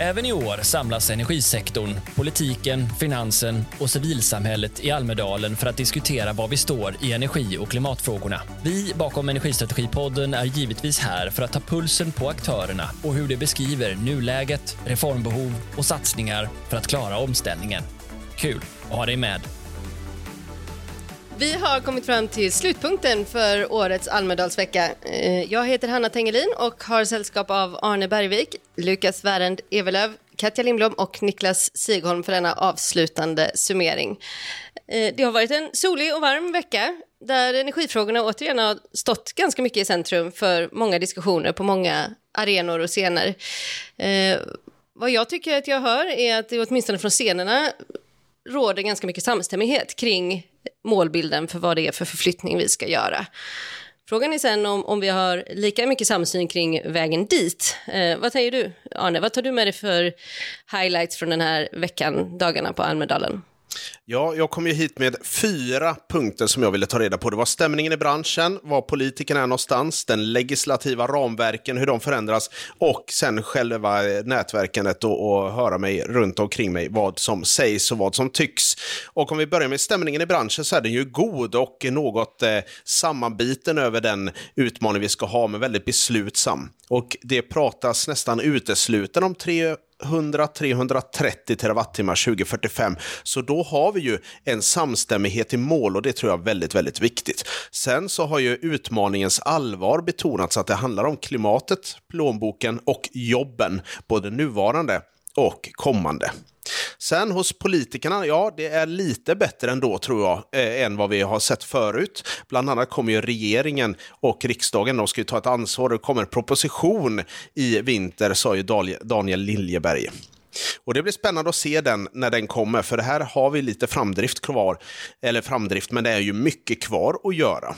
Även i år samlas energisektorn, politiken, finansen och civilsamhället i Almedalen för att diskutera var vi står i energi och klimatfrågorna. Vi bakom Energistrategipodden är givetvis här för att ta pulsen på aktörerna och hur de beskriver nuläget, reformbehov och satsningar för att klara omställningen. Kul att ha dig med! Vi har kommit fram till slutpunkten för årets Almedalsvecka. Eh, jag heter Hanna Tengelin och har sällskap av Arne Bergvik, Lukas Wärend Evelöv, Katja Lindblom och Niklas Sigholm för denna avslutande summering. Eh, det har varit en solig och varm vecka där energifrågorna återigen har stått ganska mycket i centrum för många diskussioner på många arenor och scener. Eh, vad jag tycker att jag hör är att det åtminstone från scenerna råder ganska mycket samstämmighet kring målbilden för vad det är för förflyttning vi ska göra. Frågan är sen om, om vi har lika mycket samsyn kring vägen dit. Eh, vad säger du, Arne? Vad tar du med dig för highlights från den här veckan, dagarna på Almedalen? Ja, jag kom ju hit med fyra punkter som jag ville ta reda på. Det var stämningen i branschen, var politikerna är någonstans, den legislativa ramverken, hur de förändras och sen själva eh, nätverkandet och, och höra mig runt omkring mig vad som sägs och vad som tycks. Och om vi börjar med stämningen i branschen så är den ju god och något eh, sammanbiten över den utmaning vi ska ha, men väldigt beslutsam. Och det pratas nästan uteslutande om tre 100-330 terawattimmar 2045. Så då har vi ju en samstämmighet i mål och det tror jag är väldigt, väldigt viktigt. Sen så har ju utmaningens allvar betonats att det handlar om klimatet, plånboken och jobben, både nuvarande och kommande. Sen hos politikerna, ja, det är lite bättre ändå tror jag, eh, än vad vi har sett förut. Bland annat kommer ju regeringen och riksdagen, de ska ju ta ett ansvar. Det kommer en proposition i vinter, sa ju Daniel Liljeberg. Och det blir spännande att se den när den kommer, för här har vi lite framdrift kvar. Eller framdrift, men det är ju mycket kvar att göra.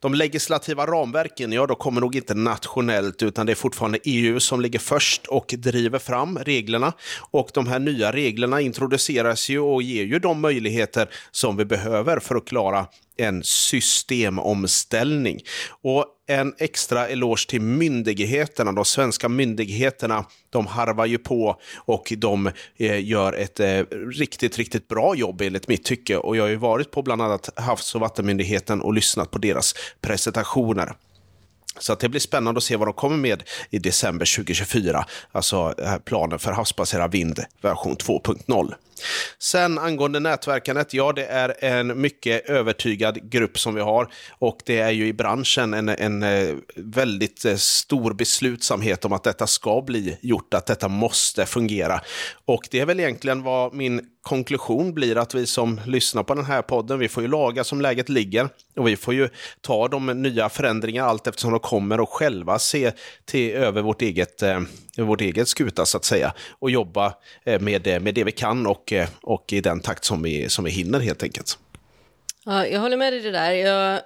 De legislativa ramverken, ja, då kommer nog inte nationellt, utan det är fortfarande EU som ligger först och driver fram reglerna. Och de här nya reglerna introduceras ju och ger ju de möjligheter som vi behöver för att klara en systemomställning. Och en extra eloge till myndigheterna. De svenska myndigheterna, de harvar ju på och de eh, gör ett eh, riktigt, riktigt bra jobb enligt mitt tycke. Och jag har ju varit på bland annat Havs och vattenmyndigheten och lyssnat på deras presentationer. Så att det blir spännande att se vad de kommer med i december 2024, alltså eh, planen för havsbaserad vind version 2.0. Sen angående nätverkandet, ja det är en mycket övertygad grupp som vi har och det är ju i branschen en, en eh, väldigt eh, stor beslutsamhet om att detta ska bli gjort, att detta måste fungera. Och det är väl egentligen vad min konklusion blir att vi som lyssnar på den här podden, vi får ju laga som läget ligger och vi får ju ta de nya förändringar allt eftersom de kommer och själva se till över vårt eget, eh, vårt eget skuta så att säga och jobba eh, med, eh, med det vi kan och, eh, och i den takt som vi, som vi hinner helt enkelt. Ja, jag håller med dig det där. Jag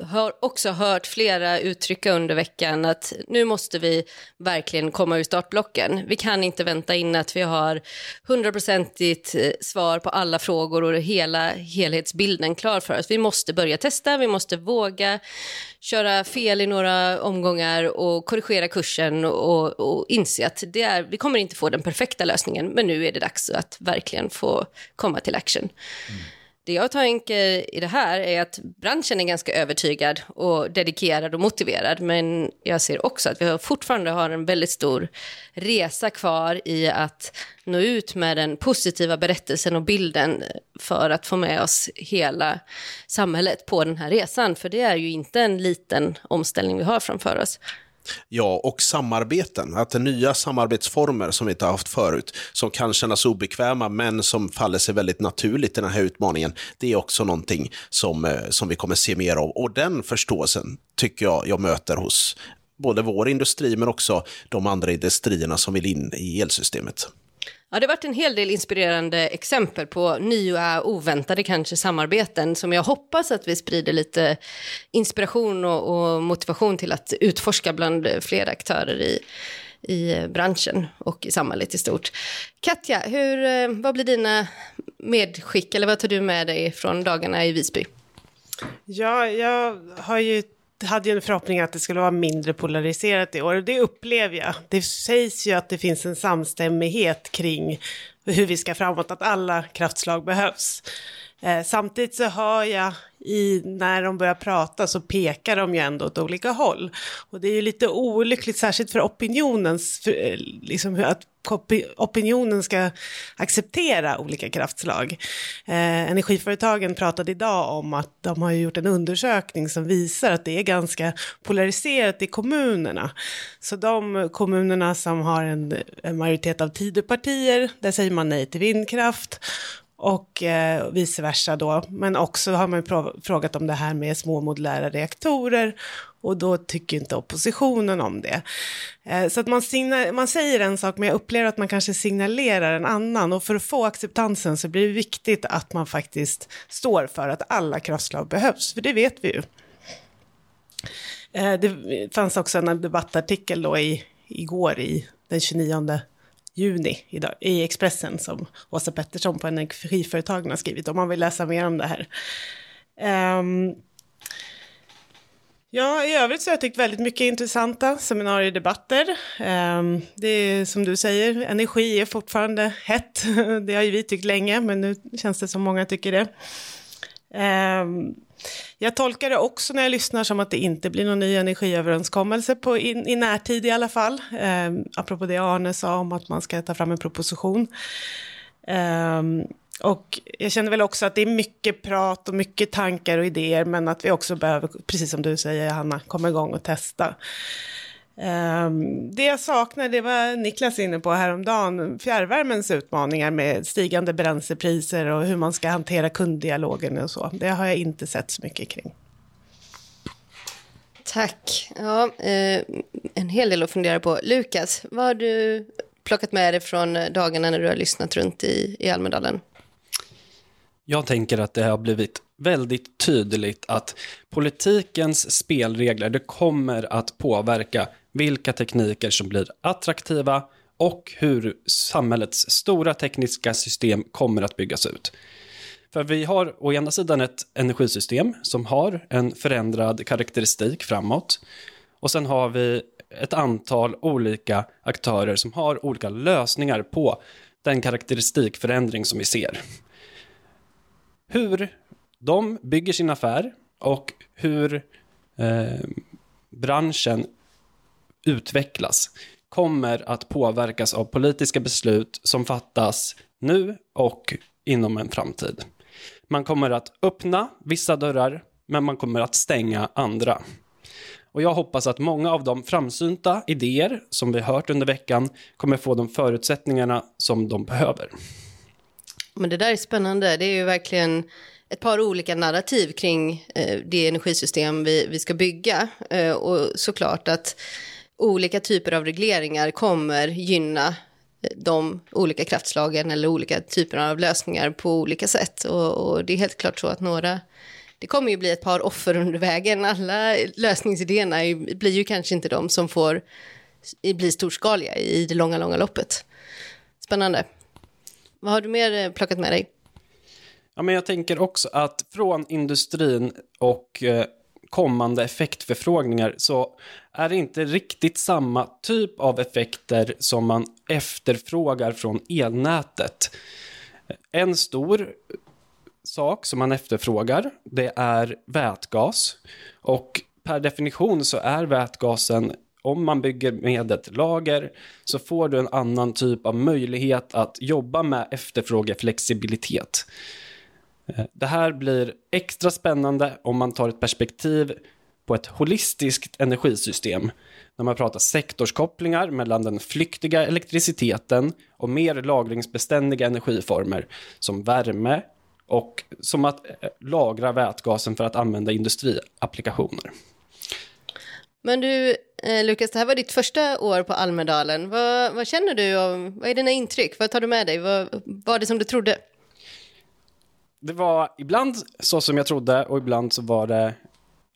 har också hört flera uttrycka under veckan att nu måste vi verkligen komma ur startblocken. Vi kan inte vänta in att vi har hundraprocentigt eh, svar på alla frågor och hela helhetsbilden klar för oss. Vi måste börja testa, vi måste våga köra fel i några omgångar och korrigera kursen och, och inse att det är, vi kommer inte få den perfekta lösningen, men nu är det dags att verkligen få komma till action. Mm. Det jag tänker i det här är att branschen är ganska övertygad och dedikerad och motiverad, men jag ser också att vi fortfarande har en väldigt stor resa kvar i att nå ut med den positiva berättelsen och bilden för att få med oss hela samhället på den här resan, för det är ju inte en liten omställning vi har framför oss. Ja, och samarbeten. Att det nya samarbetsformer som vi inte har haft förut, som kan kännas obekväma men som faller sig väldigt naturligt i den här utmaningen, det är också någonting som, eh, som vi kommer se mer av. Och den förståelsen tycker jag jag möter hos både vår industri men också de andra industrierna som vill in i elsystemet. Ja, det har varit en hel del inspirerande exempel på nya, oväntade kanske samarbeten som jag hoppas att vi sprider lite inspiration och, och motivation till att utforska bland flera aktörer i, i branschen och i samhället i stort. Katja, hur, eh, vad blir dina medskick eller vad tar du med dig från dagarna i Visby? Ja, jag har ju hade ju en förhoppning att det skulle vara mindre polariserat i år och det upplever jag. Det sägs ju att det finns en samstämmighet kring hur vi ska framåt, att alla kraftslag behövs. Eh, samtidigt så hör jag i, när de börjar prata så pekar de ju ändå åt olika håll. Och det är ju lite olyckligt, särskilt för opinionens, för, eh, liksom att opinionen ska acceptera olika kraftslag. Eh, energiföretagen pratade idag om att de har gjort en undersökning som visar att det är ganska polariserat i kommunerna. Så de kommunerna som har en, en majoritet av Tidöpartier, där säger man nej till vindkraft och eh, vice versa då. Men också har man frågat om det här med små modulära reaktorer och då tycker inte oppositionen om det. Eh, så att man, man säger en sak men jag upplever att man kanske signalerar en annan och för att få acceptansen så blir det viktigt att man faktiskt står för att alla kraftslag behövs, för det vet vi ju. Eh, det fanns också en debattartikel då i, igår i den 29 juni idag, i Expressen som Åsa Pettersson på Energiföretagen har skrivit om man vill läsa mer om det här. Um, ja, i övrigt så har jag tyckt väldigt mycket intressanta seminariedebatter. Um, ehm, det är som du säger, energi är fortfarande hett. Det har ju vi tyckt länge, men nu känns det som många tycker det. Ehm, jag tolkar det också när jag lyssnar som att det inte blir någon ny energiöverenskommelse på in, i närtid i alla fall. Eh, apropå det Arne sa om att man ska ta fram en proposition. Eh, och jag känner väl också att det är mycket prat och mycket tankar och idéer, men att vi också behöver, precis som du säger Hanna, komma igång och testa. Um, det jag saknar, det var Niklas inne på häromdagen, fjärrvärmens utmaningar med stigande bränslepriser och hur man ska hantera kunddialogen och så. Det har jag inte sett så mycket kring. Tack. Ja, eh, en hel del att fundera på. Lukas, vad har du plockat med dig från dagarna när du har lyssnat runt i, i Almedalen? Jag tänker att det har blivit väldigt tydligt att politikens spelregler, det kommer att påverka vilka tekniker som blir attraktiva och hur samhällets stora tekniska system kommer att byggas ut. För vi har å ena sidan ett energisystem som har en förändrad karaktäristik framåt. Och sen har vi ett antal olika aktörer som har olika lösningar på den karaktäristikförändring som vi ser. Hur de bygger sin affär och hur eh, branschen utvecklas kommer att påverkas av politiska beslut som fattas nu och inom en framtid. Man kommer att öppna vissa dörrar, men man kommer att stänga andra. Och jag hoppas att många av de framsynta idéer som vi hört under veckan kommer få de förutsättningarna som de behöver. Men det där är spännande. Det är ju verkligen ett par olika narrativ kring eh, det energisystem vi, vi ska bygga. Eh, och såklart att olika typer av regleringar kommer gynna eh, de olika kraftslagen eller olika typer av lösningar på olika sätt. Och, och, det är helt klart så att några, det kommer ju bli ett par offer under vägen. Alla lösningsidéerna blir ju kanske inte de som får bli storskaliga i det långa, långa loppet. Spännande. Vad har du mer eh, plockat med dig? Ja, men jag tänker också att från industrin och eh, kommande effektförfrågningar så är det inte riktigt samma typ av effekter som man efterfrågar från elnätet. En stor sak som man efterfrågar, det är vätgas. Och per definition så är vätgasen, om man bygger med ett lager, så får du en annan typ av möjlighet att jobba med efterfrågeflexibilitet. flexibilitet Eh, det här blir extra spännande om man tar ett perspektiv på ett holistiskt energisystem när man pratar sektorskopplingar mellan den flyktiga elektriciteten och mer lagringsbeständiga energiformer som värme och som att eh, lagra vätgasen för att använda industriapplikationer. Men du, eh, Lukas, det här var ditt första år på Almedalen. Vad, vad känner du? Och vad är dina intryck? Vad tar du med dig? Vad var det som du trodde? Det var ibland så som jag trodde och ibland så var det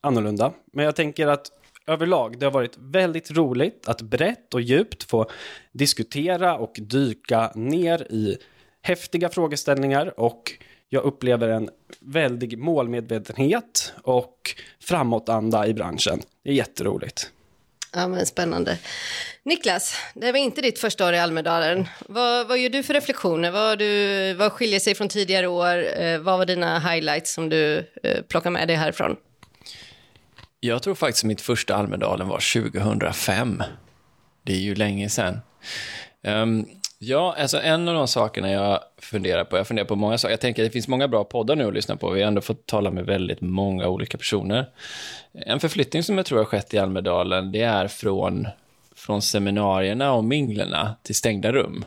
annorlunda. Men jag tänker att överlag, det har varit väldigt roligt att brett och djupt få diskutera och dyka ner i häftiga frågeställningar och jag upplever en väldig målmedvetenhet och framåtanda i branschen. Det är jätteroligt. Ja, men spännande. Niklas, det var inte ditt första år i Almedalen. Vad, vad gör du för reflektioner? Vad, du, vad skiljer sig från tidigare år? Eh, vad var dina highlights som du eh, plockar med dig härifrån? Jag tror faktiskt mitt första Almedalen var 2005. Det är ju länge sedan. Um, ja, alltså en av de sakerna jag funderar på, jag funderar på många saker, jag tänker att det finns många bra poddar nu att lyssna på, vi har ändå fått tala med väldigt många olika personer. En förflyttning som jag tror har skett i Almedalen, det är från, från seminarierna och minglerna till stängda rum.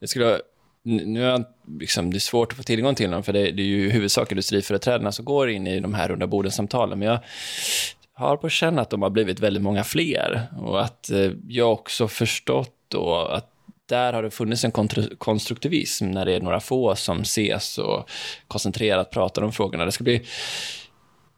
Det skulle nu är liksom, det är svårt att få tillgång till dem, för det, det är ju i huvudsak industriföreträdarna som går in i de här runda borden-samtalen. Men jag har på känn att de har blivit väldigt många fler och att eh, jag också förstått då att där har det funnits en konstruktivism när det är några få som ses och koncentrerat pratar om frågorna. Det ska bli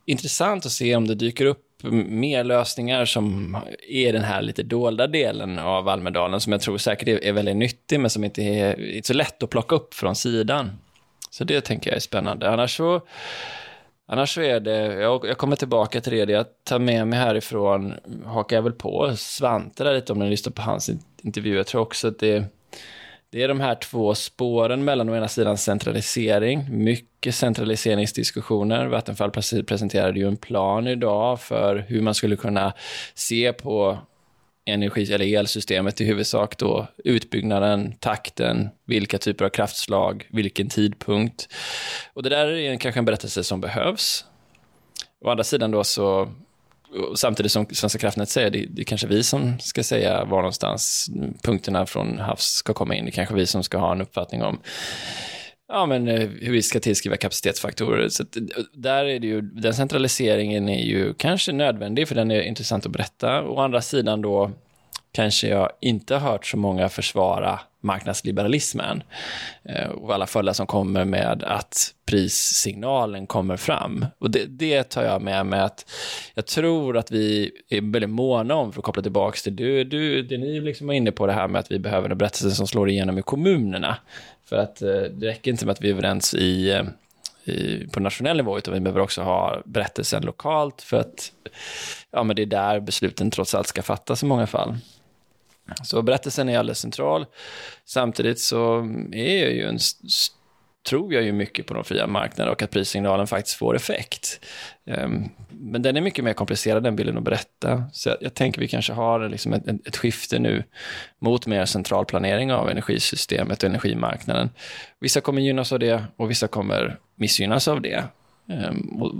intressant att se om det dyker upp mer lösningar som är den här lite dolda delen av Almedalen som jag tror säkert är, väldigt nyttig men som inte är, inte så lätt att plocka upp från sidan. Så det tänker jag är spännande. Annars så, annars så är det, jag, jag kommer tillbaka till det, det jag tar med mig härifrån hakar jag väl på Svante där lite om ni lyssnar på hans intervju. Jag tror också att det det är de här två spåren mellan å ena sidan centralisering, mycket centraliseringsdiskussioner. Vattenfall presenterade ju en plan idag för hur man skulle kunna se på energi eller elsystemet i huvudsak då, utbyggnaden, takten, vilka typer av kraftslag, vilken tidpunkt. Och det där är kanske en berättelse som behövs. Å andra sidan då så samtidigt som Svenska kraftnät säger, det, det är kanske vi som ska säga var någonstans punkterna från havs ska komma in. Det är kanske vi som ska ha en uppfattning om ja, men, eh, hur vi ska tillskriva kapacitetsfaktorer. Så att, eh, där är det ju, den centraliseringen är ju kanske nödvändig, för den är intressant att berätta. Å andra sidan då kanske jag inte har hört så många försvara marknadsliberalismen eh, och alla följder som kommer med att prissignalen kommer fram. Och det, det tar jag med mig att jag tror att vi är väldigt måna om, för att koppla tillbaka till du, du, det ni liksom var inne på det här med att vi behöver en berättelse som slår igenom i kommunerna. För att eh, det räcker inte med att vi är överens i eh, i, på nationell nivå, utan vi behöver också ha berättelsen lokalt för att ja, men det är där besluten trots allt ska fattas i många fall. Så berättelsen är alldeles central. Samtidigt så är jag ju en, tror jag ju mycket på de fria marknaderna och att prissignalen faktiskt får effekt. Ehm, men den är mycket mer komplicerad, den bilden att berätta. Så jag, jag tänker vi kanske har liksom ett, ett, skifte nu mot mer central planering av energisystemet och energimarknaden. Vissa kommer gynnas av det och vissa kommer missgynnas av det. Ehm, och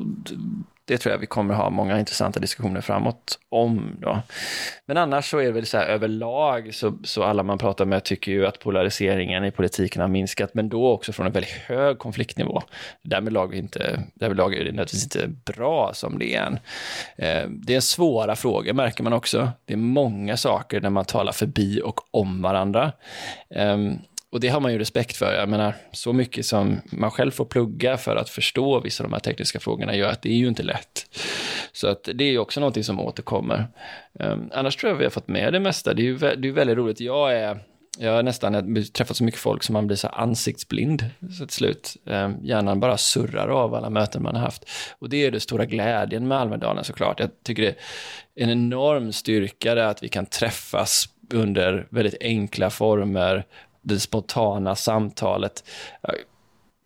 det tror jag vi kommer ha många intressanta diskussioner framåt om. Då. Men annars så är det väl så här överlag, så, så alla man pratar med tycker ju att polariseringen i politiken har minskat, men då också från en väldigt hög konfliktnivå. Därmed, inte, därmed är det naturligtvis inte bra som det är än. Eh, det är svåra frågor märker man också. Det är många saker när man talar förbi och om varandra. Ehm, och det har man ju respekt för. Jag menar, så mycket som man själv får plugga för att förstå vissa av de här tekniska frågorna gör att det är ju inte lätt. Så att det är ju också någonting som återkommer. Um, annars tror jag vi har fått med det mesta. Det är ju det är väldigt roligt. Jag är jag har nästan träffat så mycket folk som man blir så ansiktsblind så till slut. Ehm, hjärnan bara surrar av alla möten man har haft. Och det är den stora glädjen med Almedalen såklart. Jag tycker det är en enorm styrka att vi kan träffas under väldigt enkla former det spontana samtalet.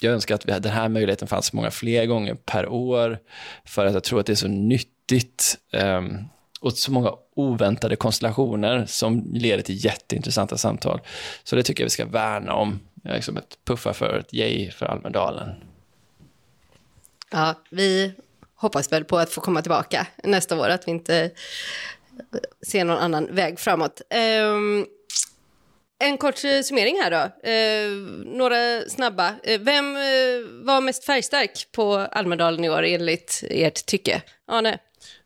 Jag önskar att den här möjligheten fanns många fler gånger per år, för att jag tror att det är så nyttigt um, och så många oväntade konstellationer som leder till jätteintressanta samtal. Så det tycker jag vi ska värna om. Jag är liksom ett puffa för ett yay för Almedalen. Ja, vi hoppas väl på att få komma tillbaka nästa år, att vi inte ser någon annan väg framåt. Um, en kort eh, summering här då. Eh, några snabba. Eh, vem eh, var mest färgstark på Almedalen i år enligt ert tycke? Arne?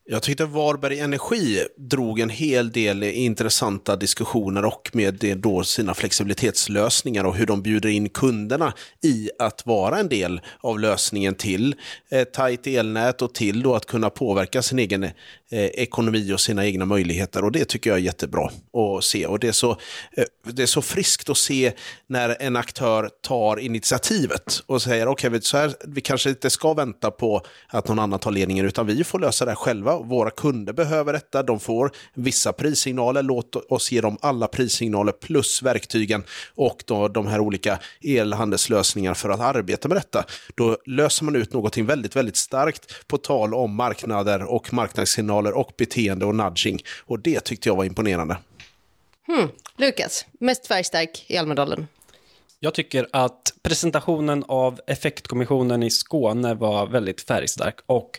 Jag tyckte Varberg Energi drog en hel del intressanta diskussioner och med då sina flexibilitetslösningar och hur de bjuder in kunderna i att vara en del av lösningen till ett tajt elnät och till då att kunna påverka sin egen eh, ekonomi och sina egna möjligheter. Och det tycker jag är jättebra att se. Och det är, så, eh, det är så friskt att se när en aktör tar initiativet och säger okej, okay, vi kanske inte ska vänta på att någon annan tar ledningen, utan vi får lösa det här själva. Våra kunder behöver detta, de får vissa prissignaler, låt oss ge dem alla prissignaler plus verktygen och då de här olika elhandelslösningar för att arbeta med detta. Då löser man ut någonting väldigt, väldigt starkt på tal om marknader och marknadssignaler och beteende och nudging. Och det tyckte jag var imponerande. Hmm. Lukas, mest färgstark i Almedalen? Jag tycker att presentationen av effektkommissionen i Skåne var väldigt färgstark och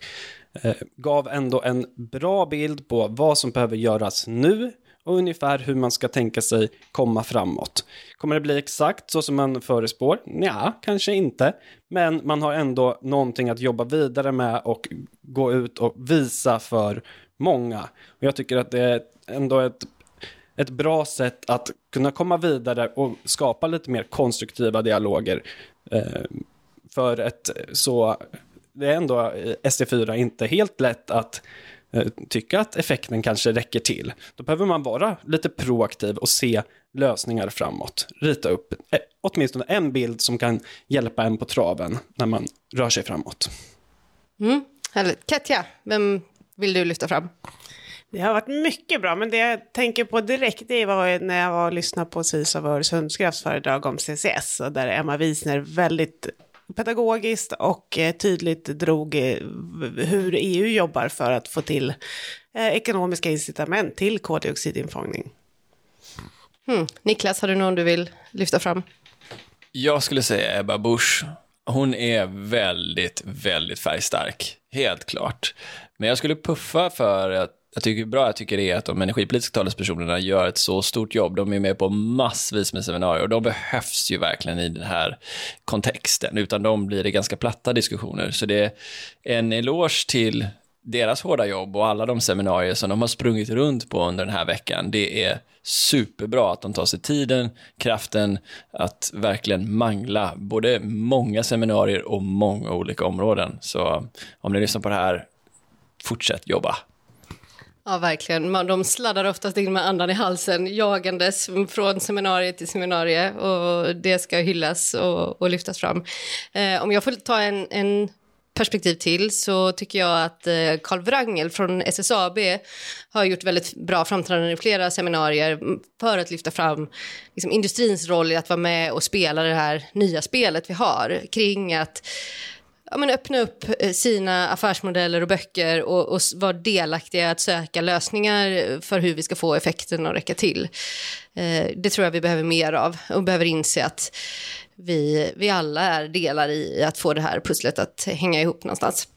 eh, gav ändå en bra bild på vad som behöver göras nu och ungefär hur man ska tänka sig komma framåt. Kommer det bli exakt så som man förespår? Nja, kanske inte. Men man har ändå någonting att jobba vidare med och gå ut och visa för många. Och jag tycker att det är ändå ett, ett bra sätt att kunna komma vidare och skapa lite mer konstruktiva dialoger. Eh, för ett så, det är ändå eh, SE4, inte helt lätt att tycka att effekten kanske räcker till. Då behöver man vara lite proaktiv och se lösningar framåt. Rita upp eh, åtminstone en bild som kan hjälpa en på traven när man rör sig framåt. Mm, härligt. Katja, vem vill du lyfta fram? Det har varit mycket bra, men det jag tänker på direkt det var när jag var och lyssnade på Sis av Öresundskrafts föredrag om CCS, och där Emma Wiesner väldigt pedagogiskt och eh, tydligt drog eh, hur EU jobbar för att få till eh, ekonomiska incitament till koldioxidinfångning. Hmm. Niklas, har du någon du vill lyfta fram? Jag skulle säga Ebba Busch. Hon är väldigt, väldigt färgstark, helt klart. Men jag skulle puffa för att jag tycker bra jag tycker det är att de energipolitiska talespersonerna gör ett så stort jobb. De är med på massvis med seminarier och de behövs ju verkligen i den här kontexten. Utan de blir det ganska platta diskussioner. Så det är en eloge till deras hårda jobb och alla de seminarier som de har sprungit runt på under den här veckan. Det är superbra att de tar sig tiden, kraften att verkligen mangla både många seminarier och många olika områden. Så om ni lyssnar på det här, fortsätt jobba. Ja, verkligen. De sladdar oftast in med andan i halsen, jagandes från seminarium till seminarium. Och det ska hyllas och, och lyftas fram. Eh, om jag får ta en, en perspektiv till så tycker jag att eh, Karl Wrangel från SSAB har gjort väldigt bra framträdanden i flera seminarier för att lyfta fram liksom, industrins roll i att vara med och spela det här nya spelet vi har kring att ja, men öppna upp eh, sina affärsmodeller och böcker och, och vara delaktiga att söka lösningar för hur vi ska få effekten att räcka till. Eh, det tror jag vi behöver mer av och behöver inse att vi, vi alla är delar i att få det här pusslet att hänga ihop någonstans.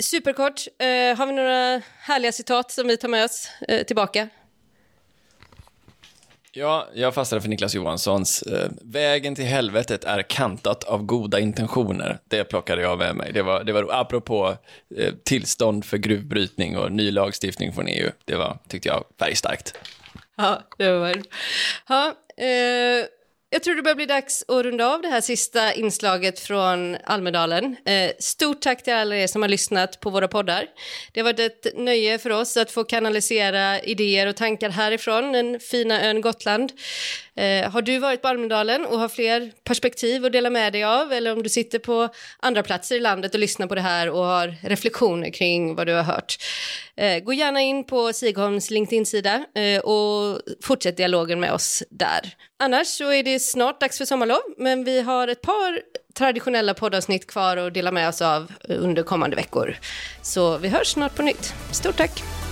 Superkort, eh, har vi några härliga citat som vi tar med oss eh, tillbaka? Ja, jag fastnade för Niklas Johanssons eh, Vägen till helvetet är kantat av goda intentioner. Det plockade jag med mig. Det var, det var apropå eh, tillstånd för gruvbrytning och ny lagstiftning från EU. Det var, tyckte jag, färgstarkt. Ja, det var ja, eh, jag tror det börjar bli dags att runda av det här sista inslaget från Almedalen. Eh, stort tack till alla er som har lyssnat på våra poddar. Det har varit ett nöje för oss att få kanalisera idéer och tankar härifrån den fina ön Gotland. Eh, har du varit på Almedalen och har fler perspektiv att dela med dig av eller om du sitter på andra platser i landet och lyssnar på det här och har reflektioner kring vad du har hört. Eh, gå gärna in på Sigholms LinkedIn-sida eh, och fortsätt dialogen med oss där. Annars så är det snart dags för sommarlov, men vi har ett par traditionella poddavsnitt kvar att dela med oss av under kommande veckor. Så vi hörs snart på nytt. Stort tack!